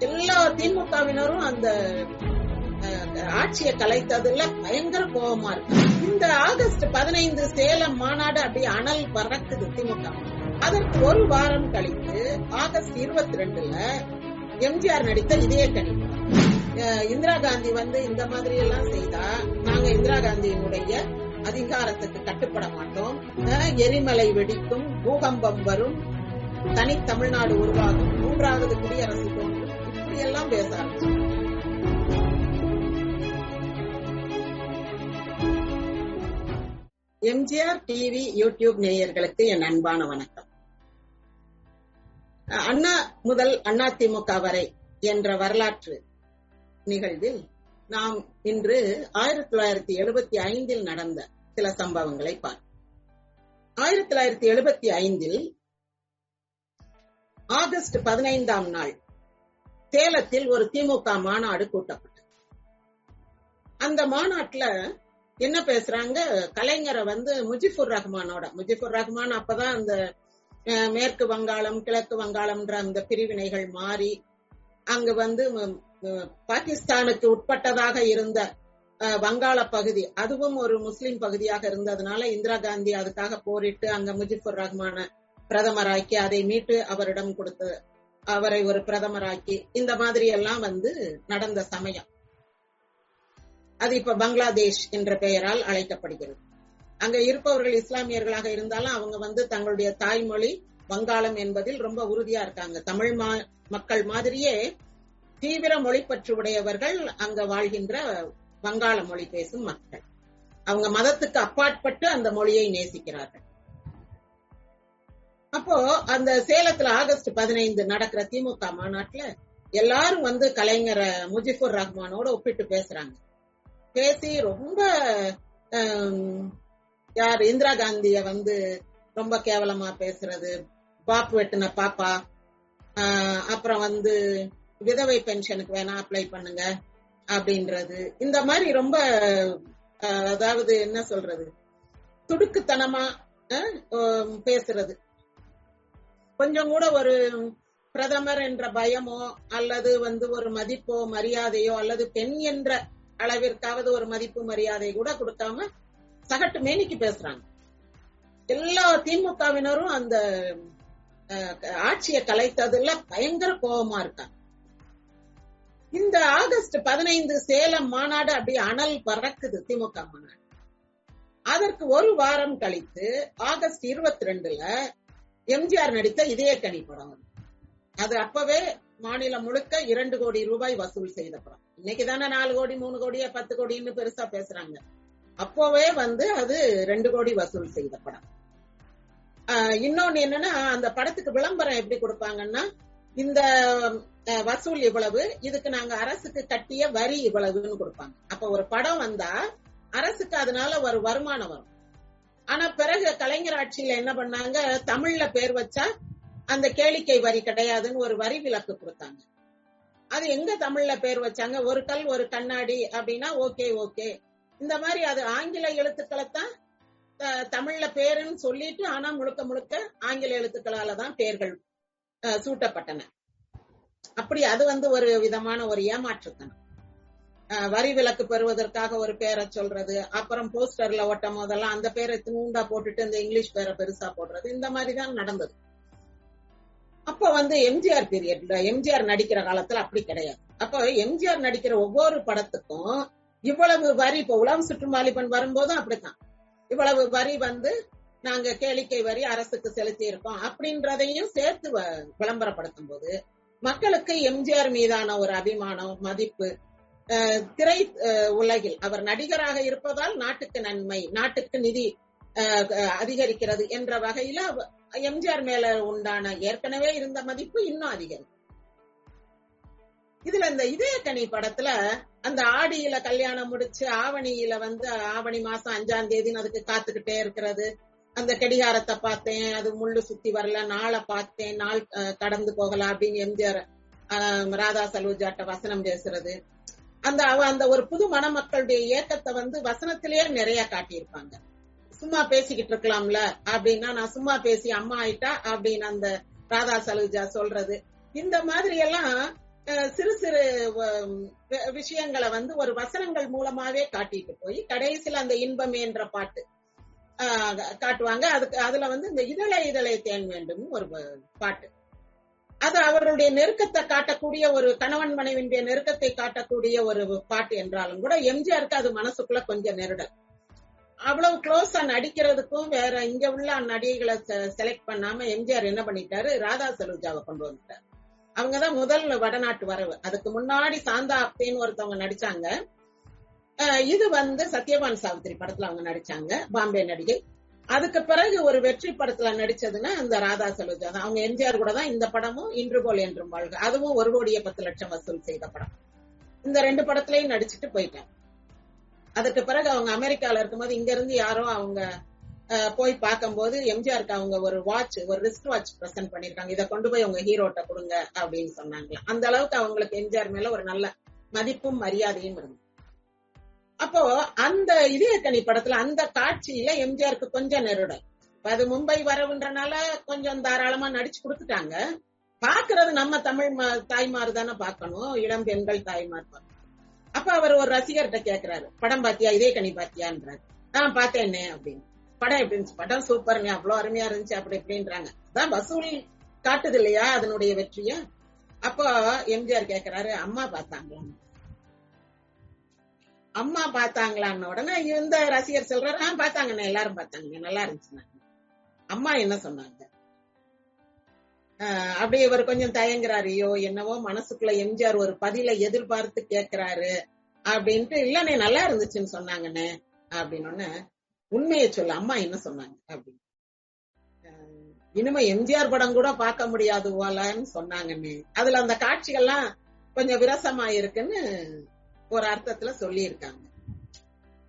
எல்லா திமுகவினரும் அந்த அஹ், ஆட்சியை கலைத்ததுல பயங்கர கோபமா இருக்கு. இந்த ஆகஸ்ட் பதினைந்து சேலம் மாநாடு அப்படியே அனல் பறக்குது திமுக. அதற்கு ஒரு வாரம் கழித்து ஆகஸ்ட் இருபத்தி ரெண்டுல எம்ஜிஆர் நடித்த இதே கணிப்பு அஹ், இந்திரா காந்தி வந்து இந்த மாதிரி எல்லாம் செய்தா நாங்க இந்திரா காந்தியினுடைய அதிகாரத்துக்கு கட்டுப்பட மாட்டோம். அஹ், எரிமலை வெடிக்கும் பூகம்பம் வரும் தனி தமிழ்நாடு உருவாகும். மூன்றாவது குடியரசு இப்படி எல்லாம் பேச ஆரம்பிச்சாங்க. எம்ஜிஆர் டிவி யூடியூப் நேயர்களுக்கு என் அன்பான வணக்கம் அண்ணா முதல் அண்ணா திமுக வரை என்ற வரலாற்று நிகழ்வில் நாம் இன்று ஆயிரத்தி தொள்ளாயிரத்தி எழுபத்தி ஐந்தில் நடந்த சில சம்பவங்களை பார்ப்போம் ஆயிரத்தி தொள்ளாயிரத்தி எழுபத்தி ஐந்தில் ஆகஸ்ட் பதினைந்தாம் நாள் சேலத்தில் ஒரு திமுக மாநாடு கூட்டப்பட்டது. அந்த மாநாட்டுல என்ன பேசுறாங்க? கலைஞரை வந்து முஜிபுர் ரஹ்மானோட முஜிபுர் ரஹ்மான் அப்பதான் அந்த மேற்கு வங்காளம் கிழக்கு வங்காளம்ன்ற அந்த பிரிவினைகள் மாறி அங்கு வந்து பாகிஸ்தானுக்கு உட்பட்டதாக இருந்த வங்காள பகுதி அதுவும் ஒரு முஸ்லிம் பகுதியாக இருந்ததுனால இந்திரா காந்தி அதுக்காக போரிட்டு அங்க முஜிபுர் ரஹ்மான பிரதமராக்கி அதை மீட்டு அவரிடம் கொடுத்து அவரை ஒரு பிரதமராக்கி இந்த மாதிரி எல்லாம் வந்து நடந்த சமயம். அது இப்ப பங்களாதேஷ் என்ற பெயரால் அழைக்கப்படுகிறது. அங்க இருப்பவர்கள் இஸ்லாமியர்களாக இருந்தாலும் அவங்க வந்து தங்களுடைய தாய்மொழி வங்காளம் என்பதில் ரொம்ப உறுதியா இருக்காங்க. தமிழ் மா- மக்கள் மாதிரியே தீவிர மொழிப்பற்று உடையவர்கள் அங்க வாழ்கின்ற வங்காள மொழி பேசும் மக்கள். அவங்க மதத்துக்கு அப்பாற்பட்டு அந்த மொழியை நேசிக்கிறார்கள். அப்போ அந்த சேலத்துல ஆகஸ்ட் பதினைந்து நடக்கிற திமுக மாநாட்டுல எல்லாரும் வந்து கலைஞர் முஜிபுர் ரஹ்மானோட ஒப்பிட்டு பேசுறாங்க. பேசி ரொம்ப யார் இந்திரா காந்திய வந்து ரொம்ப கேவலமா பேசுறது பாப்பு வெட்டின பாப்பா ஆஹ், அப்புறம் வந்து விதவை பென்ஷனுக்கு வேணா அப்ளை பண்ணுங்க அப்படின்றது. இந்த மாதிரி ரொம்ப ஆஹ், அதாவது என்ன சொல்றது? துடுக்குத்தனமா ஆஹ், பேசுறது. கொஞ்சம் கூட ஒரு பிரதமர் என்ற பயமோ அல்லது வந்து ஒரு மதிப்போ மரியாதையோ அல்லது பெண் என்ற அளவிற்காவது ஒரு மதிப்பு மரியாதை கூட கொடுக்காம சகட்டு மேனிக்கு பேசுறாங்க. எல்லா திமுகவினரும் அந்த அஹ், ஆட்சியை கலைத்ததுல பயங்கர கோபமா இருக்காங்க. இந்த ஆகஸ்ட் பதினைந்து சேலம் மாநாடு அப்படியே அனல் பறக்குது திமுக மாநாடு. அதற்கு ஒரு வாரம் கழித்து ஆகஸ்ட் இருபத்தி ரெண்டுல எம்ஜிஆர் நடித்த இதய கனி படம். அது அப்பவே மாநிலம் முழுக்க இரண்டு கோடி ரூபாய் வசூல் செய்த படம். இன்னைக்கு தானே நாலு கோடி மூணு கோடியா பத்து கோடின்னு பெருசா பேசுறாங்க. அப்போவே வந்து அது ரெண்டு கோடி வசூல் செய்த படம். ஆஹ் இன்னொன்னு என்னன்னா அந்த படத்துக்கு விளம்பரம் எப்படி கொடுப்பாங்கன்னா இந்த வசூல் இவ்வளவு இதுக்கு நாங்க அரசுக்கு கட்டிய வரி இவ்வளவுன்னு கொடுப்பாங்க. அப்ப ஒரு படம் வந்தா அரசுக்கு அதனால ஒரு வருமானம் வரும். ஆனா பிறகு கலைஞர் ஆட்சியில என்ன பண்ணாங்க? தமிழ்ல பேர் வச்சா அந்த கேளிக்கை வரி கிடையாதுன்னு ஒரு வரி விலக்கு கொடுத்தாங்க. அது எங்க தமிழ்ல பேர் வச்சாங்க? ஒரு கல் ஒரு கண்ணாடி அப்படின்னா ஓகே ஓகே. இந்த மாதிரி அது ஆங்கில எழுத்துக்களை தான் தமிழ்ல பேருன்னு சொல்லிட்டு ஆனா முழுக்க முழுக்க ஆங்கில எழுத்துக்களால தான் பேர்கள் சூட்டப்பட்டன. அப்படி அது வந்து ஒரு விதமான ஒரு ஏமாற்றுத்தனம். வரி விலக்கு பெறுவதற்காக ஒரு பேரை சொல்றது அப்புறம் போஸ்டர்ல ஒட்டும் போதெல்லாம் அந்த பேரை தூண்டா போட்டுட்டு இந்த இங்கிலீஷ் பேரை பெருசா போடுறது இந்த மாதிரி தான் நடந்தது. அப்ப வந்து எம்ஜிஆர் பீரியட்ல எம்ஜிஆர் நடிக்கிற காலத்துல அப்படி கிடையாது. அப்ப எம்ஜிஆர் நடிக்கிற ஒவ்வொரு படத்துக்கும் இவ்வளவு வரி இப்ப உலகம் சுற்றுமாலிபன் வரும்போதும் அப்படித்தான். இவ்வளவு வரி வந்து நாங்க கேளிக்கை வரி அரசுக்கு செலுத்தி இருக்கோம் அப்படின்றதையும் சேர்த்து வ- விளம்பரப்படுத்தும் போது மக்களுக்கு எம்ஜிஆர் மீதான ஒரு அபிமானம் மதிப்பு திரை உலகில். அவர் நடிகராக இருப்பதால் நாட்டுக்கு நன்மை நாட்டுக்கு நிதி அதிகரிக்கிறது என்ற வகையில எம்ஜிஆர் மேல உண்டான ஏற்கனவே இருந்த மதிப்பு இன்னும் அதிகம். இதுல இந்த இதயக்கனி படத்துல அந்த ஆடியில கல்யாணம் முடிச்சு ஆவணியில வந்து ஆவணி மாசம் அஞ்சாம் தேதின்னு அதுக்கு காத்துக்கிட்டே இருக்கிறது. அந்த கடிகாரத்தை பார்த்தேன் அது முள்ளு சுத்தி வரல நாளை பார்த்தேன் நாள் கடந்து போகலாம் அப்படின்னு எம்ஜிஆர் ராதா சலூஜாட்ட வசனம் பேசுறது. அந்த அவ அந்த ஒரு புது மணமக்களுடைய இயக்கத்தை வந்து வசனத்திலேயே நிறைய காட்டியிருப்பாங்க. சும்மா பேசிக்கிட்டு இருக்கலாம்ல அப்படின்னா நான் சும்மா பேசி அம்மா ஆயிட்டா அப்படின்னு அந்த ராதா சலுஜா சொல்றது. இந்த மாதிரி எல்லாம் சிறு சிறு விஷயங்களை வந்து ஒரு வசனங்கள் மூலமாவே காட்டிட்டு போய் கடைசியில அந்த இன்பம் என்ற பாட்டு ஆஹ் காட்டுவாங்க. அதுக்கு அதுல வந்து இந்த இதழை இதழை தேன் வேண்டும் ஒரு பாட்டு. அது அவருடைய நெருக்கத்தை காட்டக்கூடிய ஒரு கணவன் மனைவியுடைய நெருக்கத்தை காட்டக்கூடிய ஒரு பாட்டு என்றாலும் கூட எம்ஜிஆருக்கு அது மனசுக்குள்ள கொஞ்சம் நெருடல். அவ்வளவு க்ளோஸா நடிக்கிறதுக்கும் வேற இங்க உள்ள நடிகைகளை செலக்ட் பண்ணாம எம்ஜிஆர் என்ன பண்ணிட்டாரு? ராதா சலூஜாவை கொண்டு வந்துட்டார். அவங்கதான் முதல் வடநாட்டு வரவு. அதுக்கு முன்னாடி சாந்தா அப்தேன்னு ஒருத்தவங்க நடிச்சாங்க. அஹ் இது வந்து சத்யவான் சாவித்திரி படத்துல அவங்க நடிச்சாங்க. பாம்பே நடிகை. அதுக்கு பிறகு ஒரு வெற்றி படத்துல நடிச்சதுன்னா அந்த ராதா சலுஜா தான். அவங்க எம்ஜிஆர் கூட தான் இந்த படமும் இன்று போல் என்றும் வாழ்க. அதுவும் ஒரு கோடியே பத்து லட்சம் வசூல் செய்த படம். இந்த ரெண்டு படத்திலையும் நடிச்சுட்டு போயிட்டேன். அதுக்கு பிறகு அவங்க அமெரிக்கால இருக்கும்போது இங்க இருந்து யாரோ அவங்க போய் பார்க்கும்போது எம்ஜிஆருக்கு அவங்க ஒரு வாட்ச் ஒரு ரிஸ்ட் வாட்ச் பிரசன்ட் பண்ணிருக்காங்க இதை கொண்டு போய் உங்க ஹீரோட்ட கொடுங்க அப்படின்னு சொன்னாங்களா அந்த அளவுக்கு அவங்களுக்கு எம்ஜிஆர் மேல ஒரு நல்ல மதிப்பும் மரியாதையும் இருந்தது. அப்போ அந்த இதயக்கனி படத்துல அந்த காட்சியில எம்ஜிஆருக்கு கொஞ்சம் நெருடம். இப்ப அது மும்பை வரவுன்றனால கொஞ்சம் தாராளமா நடிச்சு கொடுத்துட்டாங்க. பாக்குறது நம்ம தமிழ் தாய்மார் தானே பாக்கணும் இளம் பெண்கள் தாய்மார் பார்க்கணும். அப்ப அவர் ஒரு ரசிகர்கிட்ட கேக்குறாரு. படம் பாத்தியா? இதே கனி பாத்தியான்றாரு. நான் பார்த்தேன்னே அப்படின்னு. படம் எப்படி இருந்துச்சு? படம் சூப்பர்ங்க அவ்வளவு அருமையா இருந்துச்சு. அப்படி இப்படின்றாங்க. அதான் வசூல் காட்டுது இல்லையா? அதனுடைய வெற்றிய. அப்போ எம்ஜிஆர் கேக்குறாரு அம்மா பார்த்தாங்களா அம்மா பார்த்தாங்களான்னு உடனே இந்த ரசிகர் சொல்றாரு ஆஹ் பார்த்தாங்கண்ணே எல்லாரும் பார்த்தாங்க நல்லா இருந்துச்சு அம்மா என்ன சொன்னாங்க? ஆஹ் அப்படியே இவர் கொஞ்சம் தயங்குறாரு ஐயோ என்னவோ மனசுக்குள்ள எம்ஜிஆர் ஒரு பதில எதிர்பார்த்து கேக்குறாரு அப்படின்ட்டு இல்லண்ணே நல்லா இருந்துச்சுன்னு சொன்னாங்கண்ணே அப்படின்னு உண்மையை சொல்ல அம்மா என்ன சொன்னாங்க? அப்படின்னு. இனிமே எம்ஜிஆர் படம் கூட பார்க்க முடியாது போலன்னு சொன்னாங்கண்ணே. அதுல அந்த காட்சிகள்லாம் கொஞ்சம் விரசமா இருக்குன்னு ஒரு அர்த்தத்துல சொல்லியிருக்காங்க.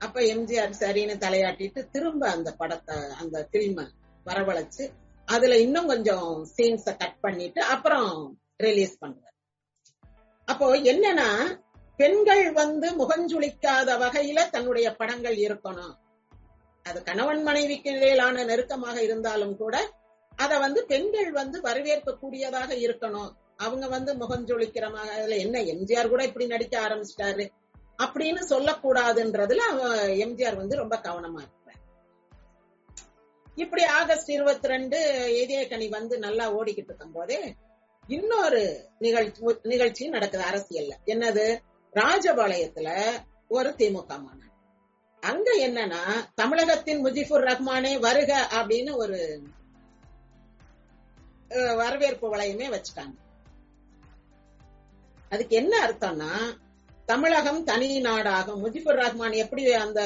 அப்ப எம்ஜிஆர் சரின்னு தலையாட்டிட்டு திரும்ப அந்த படத்தை அந்த பிலிம வரவழைச்சு அதுல இன்னும் கொஞ்சம் சீன்ஸ கட் பண்ணிட்டு அப்புறம் ரிலீஸ் பண்றாரு. அப்போ என்னன்னா பெண்கள் வந்து முகஞ்சுளிக்காத வகையில தன்னுடைய படங்கள் இருக்கணும். அது கணவன் மனைவிக்கு இடையிலான நெருக்கமாக இருந்தாலும் கூட அத வந்து பெண்கள் வந்து வரவேற்க கூடியதாக இருக்கணும். அவங்க வந்து முகஞ்சொழிக்கிற மாதிரி அதுல என்ன எம்ஜிஆர் கூட இப்படி நடிக்க ஆரம்பிச்சிட்டாரு அப்படின்னு சொல்லக்கூடாதுன்றதுல அவ- எம்ஜிஆர் வந்து ரொம்ப கவனமா இருக்கிறார் இப்படி ஆகஸ்ட் இருபத்தி ரெண்டு கனி வந்து நல்லா ஓடிக்கிட்டு இருக்கும் போதே இன்னொரு நிகழ்ச்சி நிகழ்ச்சி நடக்குது அரசியல்ல. என்னது? ராஜபாளையத்துல ஒரு திமுக மாநாடு. அங்க என்னன்னா தமிழகத்தின் முஜிபுர் ரஹ்மானே வருக அப்படின்னு ஒரு வரவேற்பு வளையமே வச்சுட்டாங்க. அதுக்கு என்ன அர்த்தம்னா தமிழகம் தனி நாடாகும். முஜிபுர் ரஹ்மான் எப்படி அந்த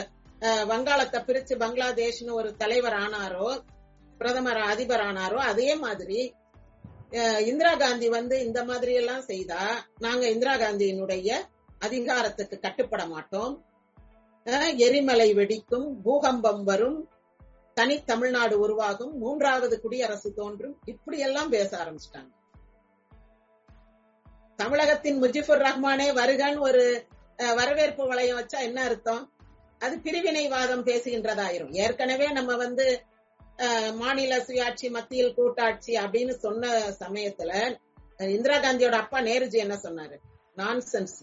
வங்காளத்தை பிரிச்சு பங்களாதேஷ்னு ஒரு தலைவர் ஆனாரோ பிரதமர் அதிபர் ஆனாரோ அதே மாதிரி இந்திரா காந்தி வந்து இந்த மாதிரி எல்லாம் செய்தா நாங்க இந்திரா காந்தியினுடைய அதிகாரத்துக்கு கட்டுப்பட மாட்டோம். அஹ், எரிமலை வெடிக்கும் பூகம்பம் வரும் தனி தமிழ்நாடு உருவாகும் மூன்றாவது குடியரசு தோன்றும் இப்படி எல்லாம் பேச ஆரம்பிச்சிட்டாங்க. தமிழகத்தின் முஜிபுர் ரஹ்மானே வருகன்னு ஒரு வரவேற்பு வளையம் வச்சா என்ன அர்த்தம்? அது பிரிவினைவாதம் பேசுகின்றதாயிரும். ஏற்கனவே நம்ம வந்து மாநில சுயாட்சி மத்தியில் கூட்டாட்சி அப்படின்னு சொன்ன சமயத்துல இந்திரா காந்தியோட அப்பா நேருஜி என்ன சொன்னாரு? நான்சென்ஸ்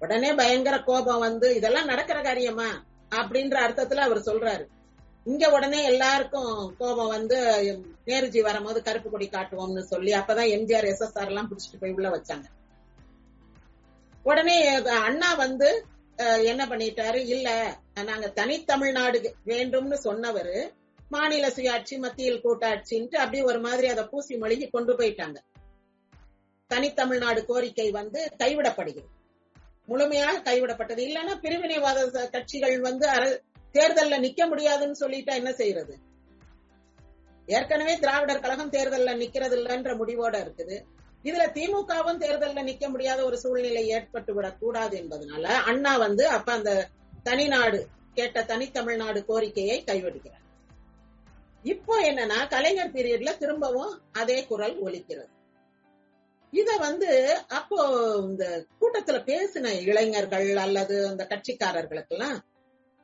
உடனே பயங்கர கோபம் வந்து இதெல்லாம் நடக்கிற காரியமா? அப்படின்ற அர்த்தத்துல அவர் சொல்றாரு. இங்க உடனே எல்லாருக்கும் கோபம் வந்து நேருஜி வரும்போது கருப்பு கொடி காட்டுவோம்னு சொல்லி அப்பதான் எம்ஜிஆர் எஸ்எஸ்ஆர் எல்லாம் பிடிச்சிட்டு போய் உள்ள வச்சாங்க. உடனே அண்ணா வந்து என்ன பண்ணிட்டாரு? இல்ல நாங்க தனித்தமிழ்நாடு வேண்டும்னு சொன்னவரு மாநில சுயாட்சி மத்தியில் கூட்டாட்சின்ட்டு அப்படியே ஒரு மாதிரி அதை பூசி மொழிகி கொண்டு போயிட்டாங்க. தனித்தமிழ்நாடு கோரிக்கை வந்து கைவிடப்படுகிறது. முழுமையாக கைவிடப்பட்டது. இல்லைன்னா பிரிவினைவாத கட்சிகள் வந்து தேர்தல்ல நிக்க முடியாதுன்னு சொல்லிட்டா என்ன செய்யறது ஏற்கனவே திராவிடர் கழகம் தேர்தல்ல நிக்கிறது இல்லைன்ற முடிவோட இருக்குது. இதுல திமுகவும் தேர்தல்ல நிக்க முடியாத ஒரு சூழ்நிலை ஏற்பட்டு விடக் கூடாது என்பதனால அண்ணா வந்து அப்ப அந்த தனிநாடு கேட்ட தனித்தமிழ்நாடு கோரிக்கையை கைவிடுகிறார். இப்போ என்னன்னா கலைஞர் பீரியட்ல திரும்பவும் அதே குரல் ஒலிக்கிறது. இத வந்து அப்போ இந்த கூட்டத்துல பேசின இளைஞர்கள் அல்லது அந்த கட்சிக்காரர்களுக்கெல்லாம்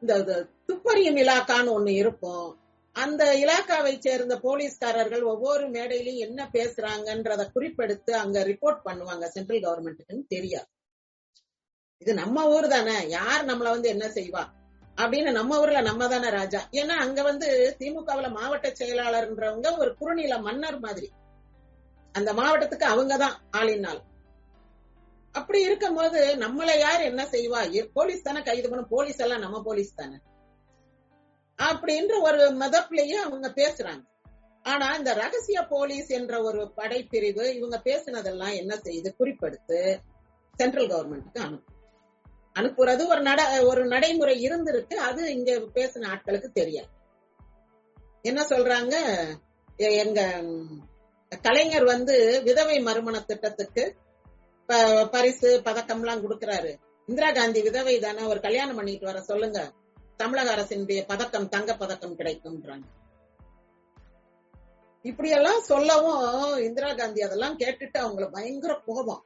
இந்த துப்பறியும் இலாக்கான்னு ஒண்ணு இருக்கும். அந்த இலாக்காவை சேர்ந்த போலீஸ்காரர்கள் ஒவ்வொரு மேடையிலும் என்ன பேசுறாங்கன்றத குறிப்பெடுத்து அங்க ரிப்போர்ட் பண்ணுவாங்க சென்ட்ரல் கவர்மெண்ட்டுக்குன்னு தெரியாது. இது நம்ம ஊர் தானே யார் நம்மள வந்து என்ன செய்வா? அப்படின்னு நம்ம ஊர்ல நம்ம தானே ராஜா. ஏன்னா அங்க வந்து திமுகவுல மாவட்ட செயலாளர்ன்றவங்க ஒரு குறுநில மன்னர் மாதிரி. அந்த மாவட்டத்துக்கு அவங்கதான் ஆளினால் அப்படி இருக்கும் போது நம்மளை யார் என்ன செய்வா? போலீஸ் தானே கைது பண்ணும் போலீஸ் எல்லாம் நம்ம போலீஸ் தானே. அப்படின்ற ஒரு மதப்பிலேயே அவங்க பேசுறாங்க. ஆனா இந்த ரகசிய போலீஸ் என்ற ஒரு படைப்பிரிவு இவங்க பேசினதெல்லாம் என்ன செய்யுது குறிப்பெடுத்து சென்ட்ரல் கவர்மெண்ட்டுக்கு அனுப்பும் அனுப்புறது ஒரு நட ஒரு நடைமுறை இருந்திருக்கு. அது இங்க பேசின ஆட்களுக்கு தெரியாது. என்ன சொல்றாங்க? எங்க கலைஞர் வந்து விதவை மறுமண திட்டத்துக்கு பரிசு பதக்கம் எல்லாம் கொடுக்கறாரு. இந்திரா காந்தி விதவை தானே ஒரு கல்யாணம் பண்ணிட்டு வர சொல்லுங்க. தமிழக அரசினுடைய பதக்கம் தங்க பதக்கம் கிடைக்கும்ன்றாங்க. இப்படி எல்லாம் சொல்லவும் இந்திரா காந்தி அதெல்லாம் கேட்டுட்டு அவங்கள பயங்கர கோபம்.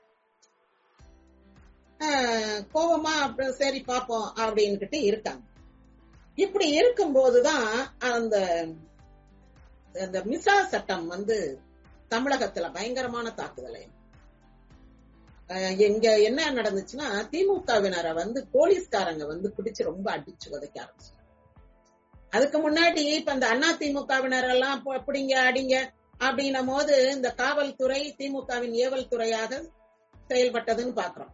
ஆஹ் கோபமா அப்படி சரி பாப்போம் அப்படின்னுட்டு இருக்காங்க. இப்படி இருக்கும்போதுதான் அந்த அந்த மிசா சட்டம் வந்து தமிழகத்துல பயங்கரமான தாக்குதலை எங்க என்ன நடந்துச்சுன்னா திமுகவினரை வந்து போலீஸ்காரங்க வந்து பிடிச்சு ரொம்ப அடிச்சு உதைக்க ஆரம்பிச்சு அதுக்கு முன்னாடி இப்ப இந்த அண்ணா திமுகவினர் எல்லாம் அப்படிங்க அடிங்க அப்படின்னும் போது இந்த காவல்துறை திமுகவின் ஏவல் துறையாக செயல்பட்டதுன்னு பாக்குறோம்.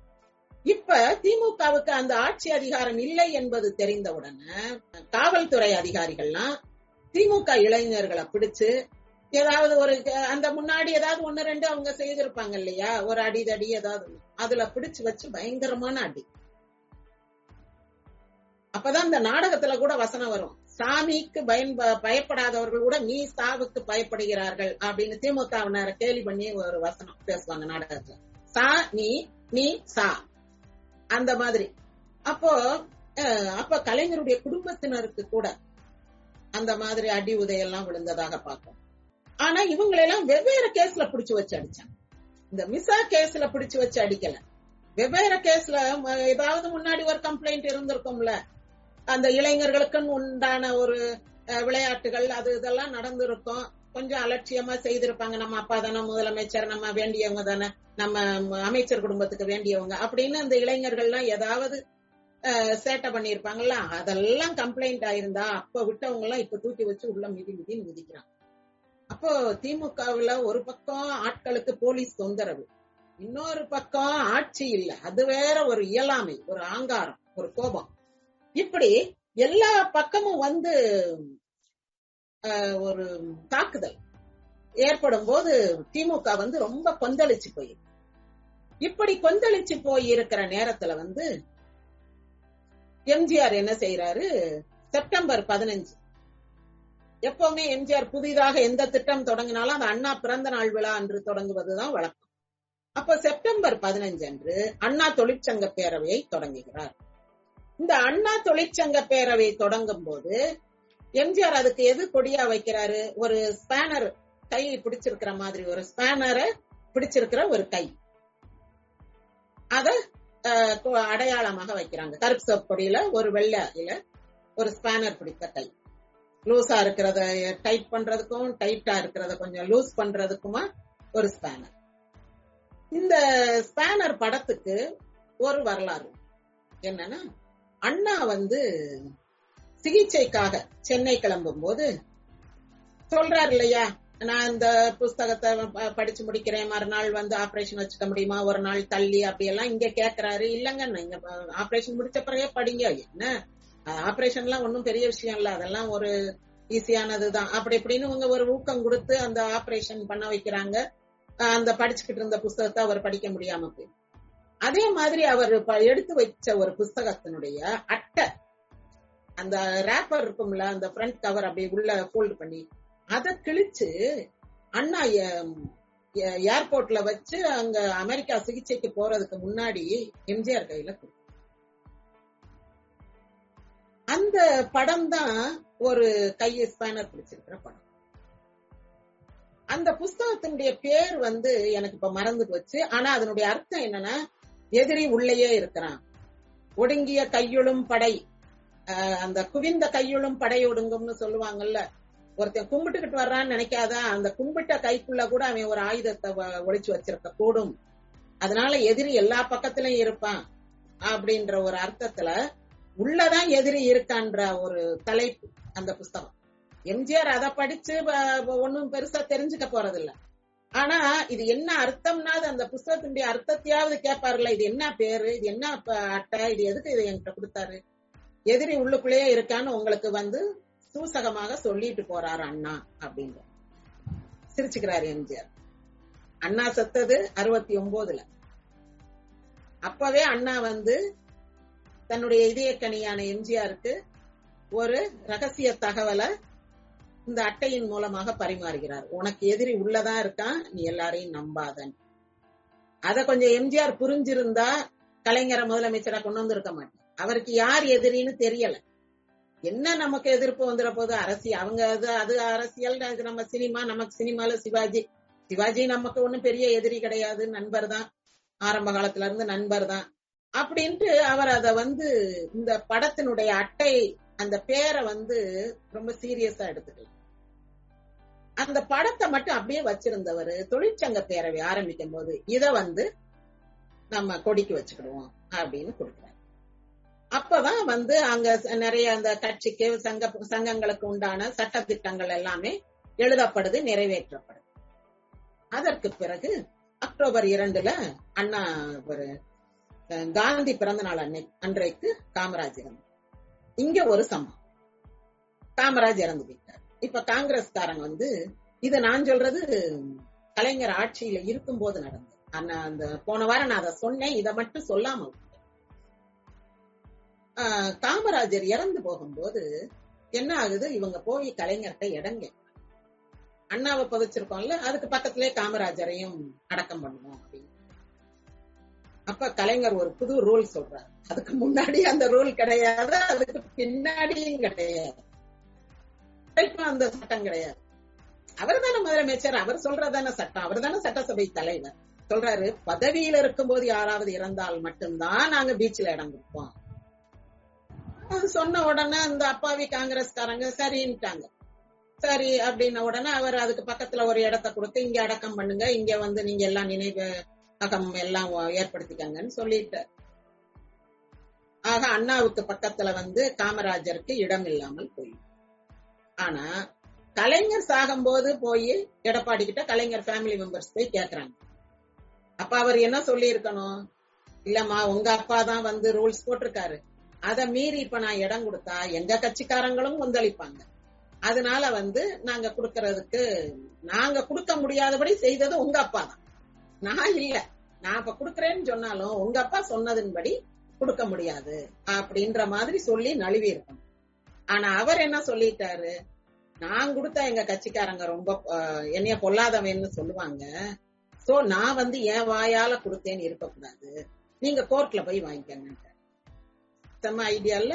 இப்ப திமுகவுக்கு அந்த ஆட்சி அதிகாரம் இல்லை என்பது தெரிந்தவுடனே காவல்துறை அதிகாரிகள்லாம் திமுக இளைஞர்களை பிடிச்சு ஏதாவது ஒரு அந்த முன்னாடி ஏதாவது ஒண்ணு ரெண்டு அவங்க செய்திருப்பாங்க இல்லையா? ஒரு அடி தடி ஏதாவது அதுல பிடிச்சு வச்சு பயங்கரமான அடி. அப்பதான் இந்த நாடகத்துல கூட வசனம் வரும். சாமிக்கு பயன் பயப்படாதவர்கள் கூட நீ சாவுக்கு பயப்படுகிறார்கள் அப்படின்னு திமுகவினரை கேலி பண்ணி ஒரு வசனம் பேசுவாங்க நாடகத்துல. சா நீ நீ சா. அந்த மாதிரி. அப்போ அப்ப கலைஞருடைய குடும்பத்தினருக்கு கூட அந்த மாதிரி அடி உதையெல்லாம் விழுந்ததாக பார்ப்போம். ஆனா இவங்களெல்லாம் வெவ்வேறு கேஸ்ல பிடிச்சு வச்சு அடிச்சாங்க. இந்த மிசா கேஸ்ல பிடிச்சு வச்சு அடிக்கல. வெவ்வேறு கேஸ்ல ஏதாவது முன்னாடி ஒரு கம்ப்ளைண்ட் இருந்திருக்கும்ல. அந்த இளைஞர்களுக்குன்னு உண்டான ஒரு அஹ், விளையாட்டுகள் அது இதெல்லாம் நடந்திருக்கும். கொஞ்சம் அலட்சியமா செய்திருப்பாங்க. நம்ம அப்பா தானே முதலமைச்சர் நம்ம வேண்டியவங்க தானே. நம்ம அமைச்சர் குடும்பத்துக்கு வேண்டியவங்க. அப்படின்னு அந்த இளைஞர்கள்லாம் ஏதாவது சேட்டை பண்ணியிருப்பாங்கல்ல. அதெல்லாம் கம்ப்ளைண்ட் ஆயிருந்தா அப்ப விட்டவங்க எல்லாம் இப்ப தூக்கி வச்சு உள்ள மிதி மிதி மிதிக்கிறாங்க. அப்போ திமுகவுல ஒரு பக்கம் ஆட்களுக்கு போலீஸ் தொந்தரவு இன்னொரு பக்கம் ஆட்சி இல்ல. அது வேற ஒரு இயலாமை ஒரு ஆங்காரம் ஒரு கோபம். இப்படி எல்லா பக்கமும் வந்து ஒரு தாக்குதல் ஏற்படும் போது திமுக வந்து ரொம்ப கொந்தளிச்சு போயிருக்கு இப்படி கொந்தளிச்சு போய் இருக்கிற நேரத்துல வந்து எம்ஜிஆர் என்ன செய்யறாரு செப்டம்பர் பதினஞ்சு எப்பவுமே எம்ஜிஆர் புதிதாக எந்த திட்டம் தொடங்கினாலும் அந்த அண்ணா பிறந்த நாள் விழா அன்று தொடங்குவதுதான் வழக்கம். அப்ப செப்டம்பர் பதினஞ்சு அன்று அண்ணா தொழிற்சங்க பேரவையை தொடங்குகிறார். இந்த அண்ணா தொழிற்சங்க பேரவை தொடங்கும் போது எம்ஜிஆர் அதுக்கு எது கொடியா வைக்கிறாரு? ஒரு ஸ்பேனர் கை பிடிச்சிருக்கிற மாதிரி ஒரு ஸ்பேனரை பிடிச்சிருக்கிற ஒரு கை. அத அடையாளமாக வைக்கிறாங்க. கருப்பு சோப் கொடியில ஒரு வெள்ளையில ஒரு ஸ்பேனர் பிடித்த கை. லூஸா இருக்கிறத டைட் பண்றதுக்கும் டைட்டா இருக்கிறத கொஞ்சம் லூஸ் பண்றதுக்குமா ஒரு ஸ்பேனர் இந்த ஸ்பேனர் படத்துக்கு ஒரு வரலாறு. என்னன்னா அண்ணா வந்து சிகிச்சைக்காக சென்னை கிளம்பும் போது சொல்றாரு இல்லையா நான் இந்த புஸ்தகத்தை படிச்சு முடிக்கிறேன் மறுநாள் வந்து ஆபரேஷன் வச்சுக்க முடியுமா ஒரு நாள் தள்ளி அப்படி எல்லாம் இங்க கேக்குறாரு. இல்லங்க இங்க ஆபரேஷன் முடிச்ச பிறகே படிங்க என்ன? ஆபரேஷன் எல்லாம் ஒன்றும் பெரிய விஷயம் இல்ல. அதெல்லாம் ஒரு ஈஸியானதுதான். அப்படி இப்படின்னு இவங்க ஒரு ஊக்கம் கொடுத்து அந்த ஆபரேஷன் பண்ண வைக்கிறாங்க. அந்த படிச்சுக்கிட்டு இருந்த புஸ்தகத்தை அவர் படிக்க முடியாம போய் அதே மாதிரி அவர் எடுத்து வச்ச ஒரு புஸ்தகத்தினுடைய அட்டை அந்த ரேப்பர் இருக்கும்ல அந்த ஃப்ரண்ட் கவர் அப்படியே உள்ள ஃபோல்டு பண்ணி அதை கிழிச்சு அண்ணா ஏர்போர்ட்ல வச்சு அங்க அமெரிக்கா சிகிச்சைக்கு போறதுக்கு முன்னாடி எம்ஜிஆர் கையில கொடுத்தாரு. அந்த படம் தான் ஒரு கையை ஸ்பேனர் பிடிச்சிருக்கிற படம். அந்த புஸ்தகத்தினுடைய பேர் வந்து எனக்கு இப்ப மறந்து போச்சு. ஆனா அதனுடைய அர்த்தம் என்னன்னா எதிரி உள்ளேயே இருக்கிறான். ஒடுங்கிய கையொழும் படை. அந்த குவிந்த கையொழும் படை ஒடுங்கும்னு சொல்லுவாங்கல்ல. ஒருத்தன் கும்பிட்டுக்கிட்டு வர்றான்னு நினைக்காதான் அந்த கும்பிட்ட கைக்குள்ள கூட அவன் ஒரு ஆயுதத்தை ஒழிச்சு வச்சிருக்க கூடும். அதனால எதிரி எல்லா பக்கத்திலயும் இருப்பான் அப்படின்ற ஒரு அர்த்தத்துல உள்ளதான் எதிரி இருக்கான்ற ஒரு தலைப்பு அந்த புஸ்தகம். எம்ஜிஆர் அதை படிச்சு ஒன்னும் பெருசா தெரிஞ்சுக்க போறதில்ல. ஆனா இது என்ன அர்த்தம்னா அந்த புஸ்தகத்தினுடைய அர்த்தத்தையாவது கேட்பாருல்ல இது என்ன பேரு இது என்ன அட்டை இது எதுக்கு இது என்கிட்ட கொடுத்தாரு? எதிரி உள்ளுக்குள்ளேயே இருக்கான்னு உங்களுக்கு வந்து சூசகமாக சொல்லிட்டு போறாரு அண்ணா அப்படின்ற சிரிச்சுக்கிறாரு எம்ஜிஆர். அண்ணா செத்தது அறுபத்தி ஒன்பதுல அப்பவே அண்ணா வந்து தன்னுடைய இதயக்கணியான எம்ஜிஆருக்கு ஒரு ரகசிய தகவலை இந்த அட்டையின் மூலமாக பரிமாறுகிறார். உனக்கு எதிரி உள்ளதா இருக்கான் நீ எல்லாரையும் நம்பாதன். அத கொஞ்சம் எம்ஜிஆர் புரிஞ்சிருந்தா கலைஞரை முதலமைச்சரா கொண்டு வந்திருக்க மாட்டேன். அவருக்கு யார் எதிரின்னு தெரியல. என்ன நமக்கு எதிர்ப்பு வந்துட போது? அரசியல் அவங்க அது அது அரசியல் அது நம்ம சினிமா நமக்கு சினிமால சிவாஜி. சிவாஜி நமக்கு ஒண்ணும் பெரிய எதிரி கிடையாது. நண்பர் தான் ஆரம்ப காலத்துல இருந்து நண்பர் தான் அப்படின்ட்டு அவர் அத வந்து இந்த படத்தினுடைய அட்டை அந்த பேரை வந்து ரொம்ப சீரியஸா எடுத்துக்கலாம். அந்த படத்தை மட்டும் அப்படியே வச்சிருந்தவர் தொழிற்சங்க பேரவை ஆரம்பிக்கும் போது இத வந்து நம்ம கொடிக்கு வச்சுக்கிடுவோம் அப்படின்னு கொடுக்குறாரு. அப்பதான் வந்து அங்க நிறைய அந்த கட்சிக்கு சங்க சங்கங்களுக்கு உண்டான சட்ட திட்டங்கள் எல்லாமே எழுதப்படுது நிறைவேற்றப்படுது. அதற்கு பிறகு அக்டோபர் இரண்டுல அண்ணா ஒரு காந்தி பிறந்த நாள் அன்னை அன்றைக்கு காமராஜ் இறந்து இங்க ஒரு சம்பவம். காமராஜ் இறந்து போயிட்டார். இப்ப காங்கிரஸ்காரங்க வந்து இத நான் சொல்றது கலைஞர் ஆட்சியில இருக்கும் போது நடந்தது அந்த போன வாரம் நான் அதை சொன்னேன் இதை மட்டும் சொல்லாம காமராஜர் இறந்து போகும்போது என்ன ஆகுது? இவங்க போய் கலைஞர்கிட்ட இடங்க அண்ணாவை புதைச்சிருக்கோம்ல அதுக்கு பக்கத்திலே காமராஜரையும் அடக்கம் பண்ணுவோம் அப்படின்னு. அப்ப கலைஞர் ஒரு புது ரூல் சொல்றாரு. அதுக்கு முன்னாடி அந்த ரூல் கிடையாது அதுக்கு பின்னாடியும் கிடையாது. அந்த சட்டம் கிடையாது. அவர் தானே முதலமைச்சர்? அவர் சொல்றதான சட்டம். அவர் தானே சட்டசபை தலைவர். சொல்றாரு பதவியில இருக்கும்போது யாராவது இறந்தால் மட்டும்தான் நாங்க பீச்ல இடம் கொடுப்போம். அது சொன்ன உடனே அந்த அப்பாவி காங்கிரஸ்காரங்க சரின்ட்டாங்க. சரி அப்படின்ன உடனே அவர் அதுக்கு பக்கத்துல ஒரு இடத்த கொடுத்து இங்க அடக்கம் பண்ணுங்க இங்க வந்து நீங்க எல்லாம் நினைவு அகம் எல்லாம் ஏற்படுத்திக்கங்கன்னு சொல்லிட்டார் ஆக அண்ணாவுக்கு பக்கத்துல வந்து காமராஜருக்கு இடம் இல்லாமல் போயிடும் ஆனா கலைஞர் சாகும்போது போய் எடப்பாடி கிட்ட கலைஞர் ஃபேமிலி மெம்பர்ஸ் போய் கேக்குறாங்க. அப்ப அவர் என்ன சொல்லி இருக்கணும் இல்லம்மா உங்க அப்பா தான் வந்து ரூல்ஸ் போட்டிருக்காரு. அதை மீறி இப்ப நான் இடம் கொடுத்தா எங்க கட்சிக்காரங்களும் கொந்தளிப்பாங்க. அதனால வந்து நாங்க குடுக்கறதுக்கு நாங்க கொடுக்க முடியாதபடி செய்தது உங்க அப்பா தான். நான் இல்ல. நான் இப்ப குடுக்கறேன்னு சொன்னாலும் உங்க அப்பா சொன்னதன்படி கொடுக்க முடியாது. அப்படின்ற மாதிரி சொல்லி நழுவி இருக்கணும். ஆனா அவர் என்ன சொல்லிட்டாரு? நான் கொடுத்தா எங்க கட்சிக்காரங்க ரொம்ப என்னைய பொல்லாதவன்னு சொல்லுவாங்க. சோ நான் வந்து என் வாயால கொடுத்தேன்னு இருக்கக்கூடாது. நீங்க கோர்ட்ல போய் வாங்கிக்கங்க செம்ம ஐடியா இல்ல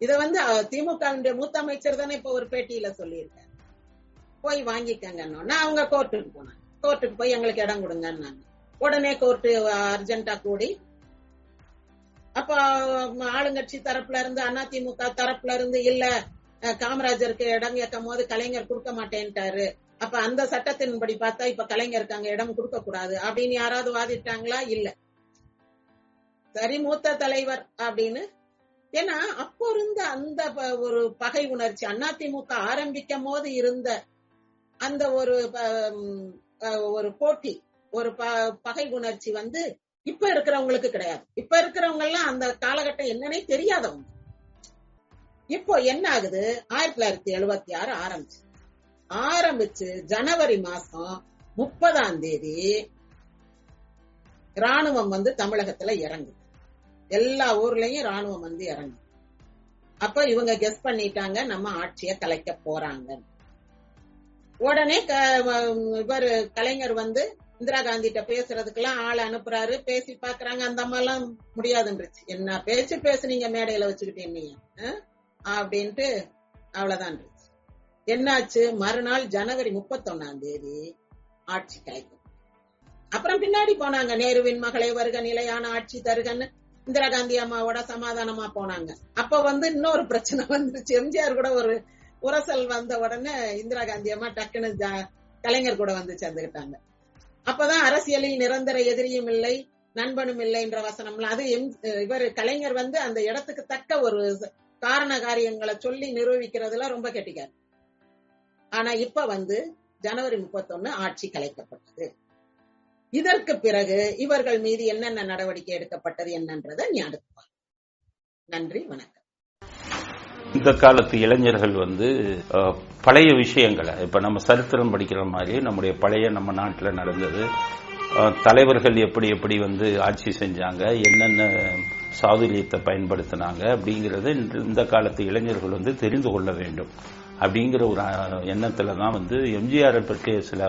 இத வந்து திமுக மூத்த அமைச்சர் தானே இப்ப ஒரு பேட்டியில சொல்லியிருக்காரு. போய் வாங்கிக்கங்கன்னா. அவங்க கோர்ட்டுக்கு போனாங்க கோர்ட்டுக்கு போய் எங்களுக்கு இடம் கொடுங்கன்னாங்க உடனே கோர்ட்டு அர்ஜென்டா கூடி அப்ப ஆளுங்கட்சி தரப்புல இருந்து அதிமுக தரப்புல இருந்து இல்ல காமராஜருக்கு இடம் கேட்கும் போது கலைஞர் கொடுக்க மாட்டேன்ட்டாரு. அப்ப அந்த சட்டத்தின்படி பார்த்தா இப்ப கலைஞருக்கு அங்க இடம் கொடுக்க கூடாது. அப்படின்னு யாராவது வாதிட்டாங்களா? இல்ல. சரி மூத்த தலைவர் அப்படின்னு. ஏன்னா அப்போ இருந்த அந்த ஒரு பகை உணர்ச்சி அதிமுக ஆரம்பிக்கும் போது இருந்த அந்த ஒரு ஒரு போட்டி ஒரு பகை உணர்ச்சி வந்து இப்ப இருக்கிறவங்களுக்கு கிடையாது. இப்ப இருக்கிறவங்க எல்லாம் அந்த காலகட்டம் என்னன்னே தெரியாதவங்க. இப்போ என்ன ஆகுது? ஆயிரத்தி தொள்ளாயிரத்தி எழுபத்தி ஆறு ஆரம்பிச்சு. ஆரம்பிச்சு ஜனவரி மாசம் முப்பதாம் தேதி ராணுவம் வந்து தமிழகத்துல இறங்குது. எல்லா ஊர்லயும் ராணுவம் வந்து இறங்கு அப்ப இவங்க கெஸ் பண்ணிட்டாங்க நம்ம ஆட்சியை கலைக்க போறாங்கன்னு. உடனே இவர் கலைஞர் வந்து இந்திரா காந்தி கிட்ட பேசுறதுக்கெல்லாம் ஆள் அனுப்புறாரு. பேசி பாக்குறாங்க. அந்த அம்மா எல்லாம் முடியாதுன்றுச்சு. என்ன பேச்சு பேசுனீங்க மேடையில வச்சுக்கிட்டீங்க அப்படின்ட்டு அவ்வளவுதான் என்னாச்சு? மறுநாள் ஜனவரி முப்பத்தொன்னாம் தேதி ஆட்சி கலைக்கும் அப்புறம் பின்னாடி போனாங்க. நேருவின் மகளை வருக நிலையான ஆட்சி தருகன்னு இந்திரா காந்தி அம்மாவோட சமாதானமா போனாங்க. அப்ப வந்து இன்னொரு பிரச்சனை வந்துருச்சு. எம்ஜிஆர் கூட ஒரு உரசல் வந்த உடனே இந்திரா காந்தி அம்மா டக்குன்னு கலைஞர் கூட வந்து சேர்ந்துகிட்டாங்க. அப்பதான் அரசியலில் நிரந்தர எதிரியும் இல்லை நண்பனும் இல்லைன்ற வசனம்லாம் அது எம் இவர் கலைஞர் வந்து அந்த இடத்துக்கு தக்க ஒரு காரண காரியங்களை சொல்லி நிரூபிக்கிறதுல ரொம்ப கெட்டிக்கார். ஆனா இப்ப வந்து ஜனவரி முப்பத்தொன்னு ஆட்சி கலைக்கப்பட்டது. இதற்கு பிறகு இவர்கள் மீது என்னென்ன நடவடிக்கை எடுக்கப்பட்டது என்னன்றதை நீ அடுத்து நன்றி வணக்கம். இந்த காலத்து இளைஞர்கள் வந்து பழைய விஷயங்களை இப்ப நம்ம சரித்திரம் படிக்கிற மாதிரி நம்முடைய பழைய நம்ம நாட்டில் நடந்தது. தலைவர்கள் எப்படி எப்படி வந்து ஆட்சி செஞ்சாங்க என்னென்ன சாதுரியத்தை பயன்படுத்தினாங்க அப்படிங்கறத இந்த காலத்து இளைஞர்கள் வந்து தெரிந்து கொள்ள வேண்டும். அப்படிங்கிற ஒரு எண்ணத்துல தான் வந்து எம்ஜிஆரை பற்றிய சில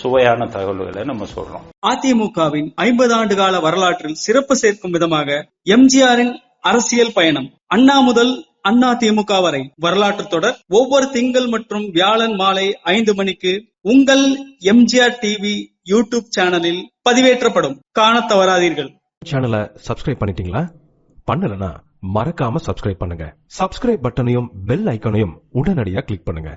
சுவையான தகவல்களை நம்ம சொல்றோம். அதிமுகவின் ஐம்பது ஆண்டு கால வரலாற்றில் சிறப்பு சேர்க்கும் விதமாக எம்ஜிஆரின் அரசியல் பயணம் அண்ணா முதல் அண்ணா திமுக வரை வரலாற்று தொடர். ஒவ்வொரு திங்கள் மற்றும் வியாழன் மாலை ஐந்து மணிக்கு உங்கள் எம்ஜிஆர் டிவி யூடியூப் சேனலில் பதிவேற்றப்படும். காண தவறாதீர்கள். சேனலை சப்ஸ்கிரைப் பண்ணிட்டீங்களா? பண்ணலனா மறக்காம சப்ஸ்கிரைப் பண்ணுங்க. சப்ஸ்கிரைப் பட்டனையும் பெல் ஐகானையும் உடனடியா கிளிக் பண்ணுங்க.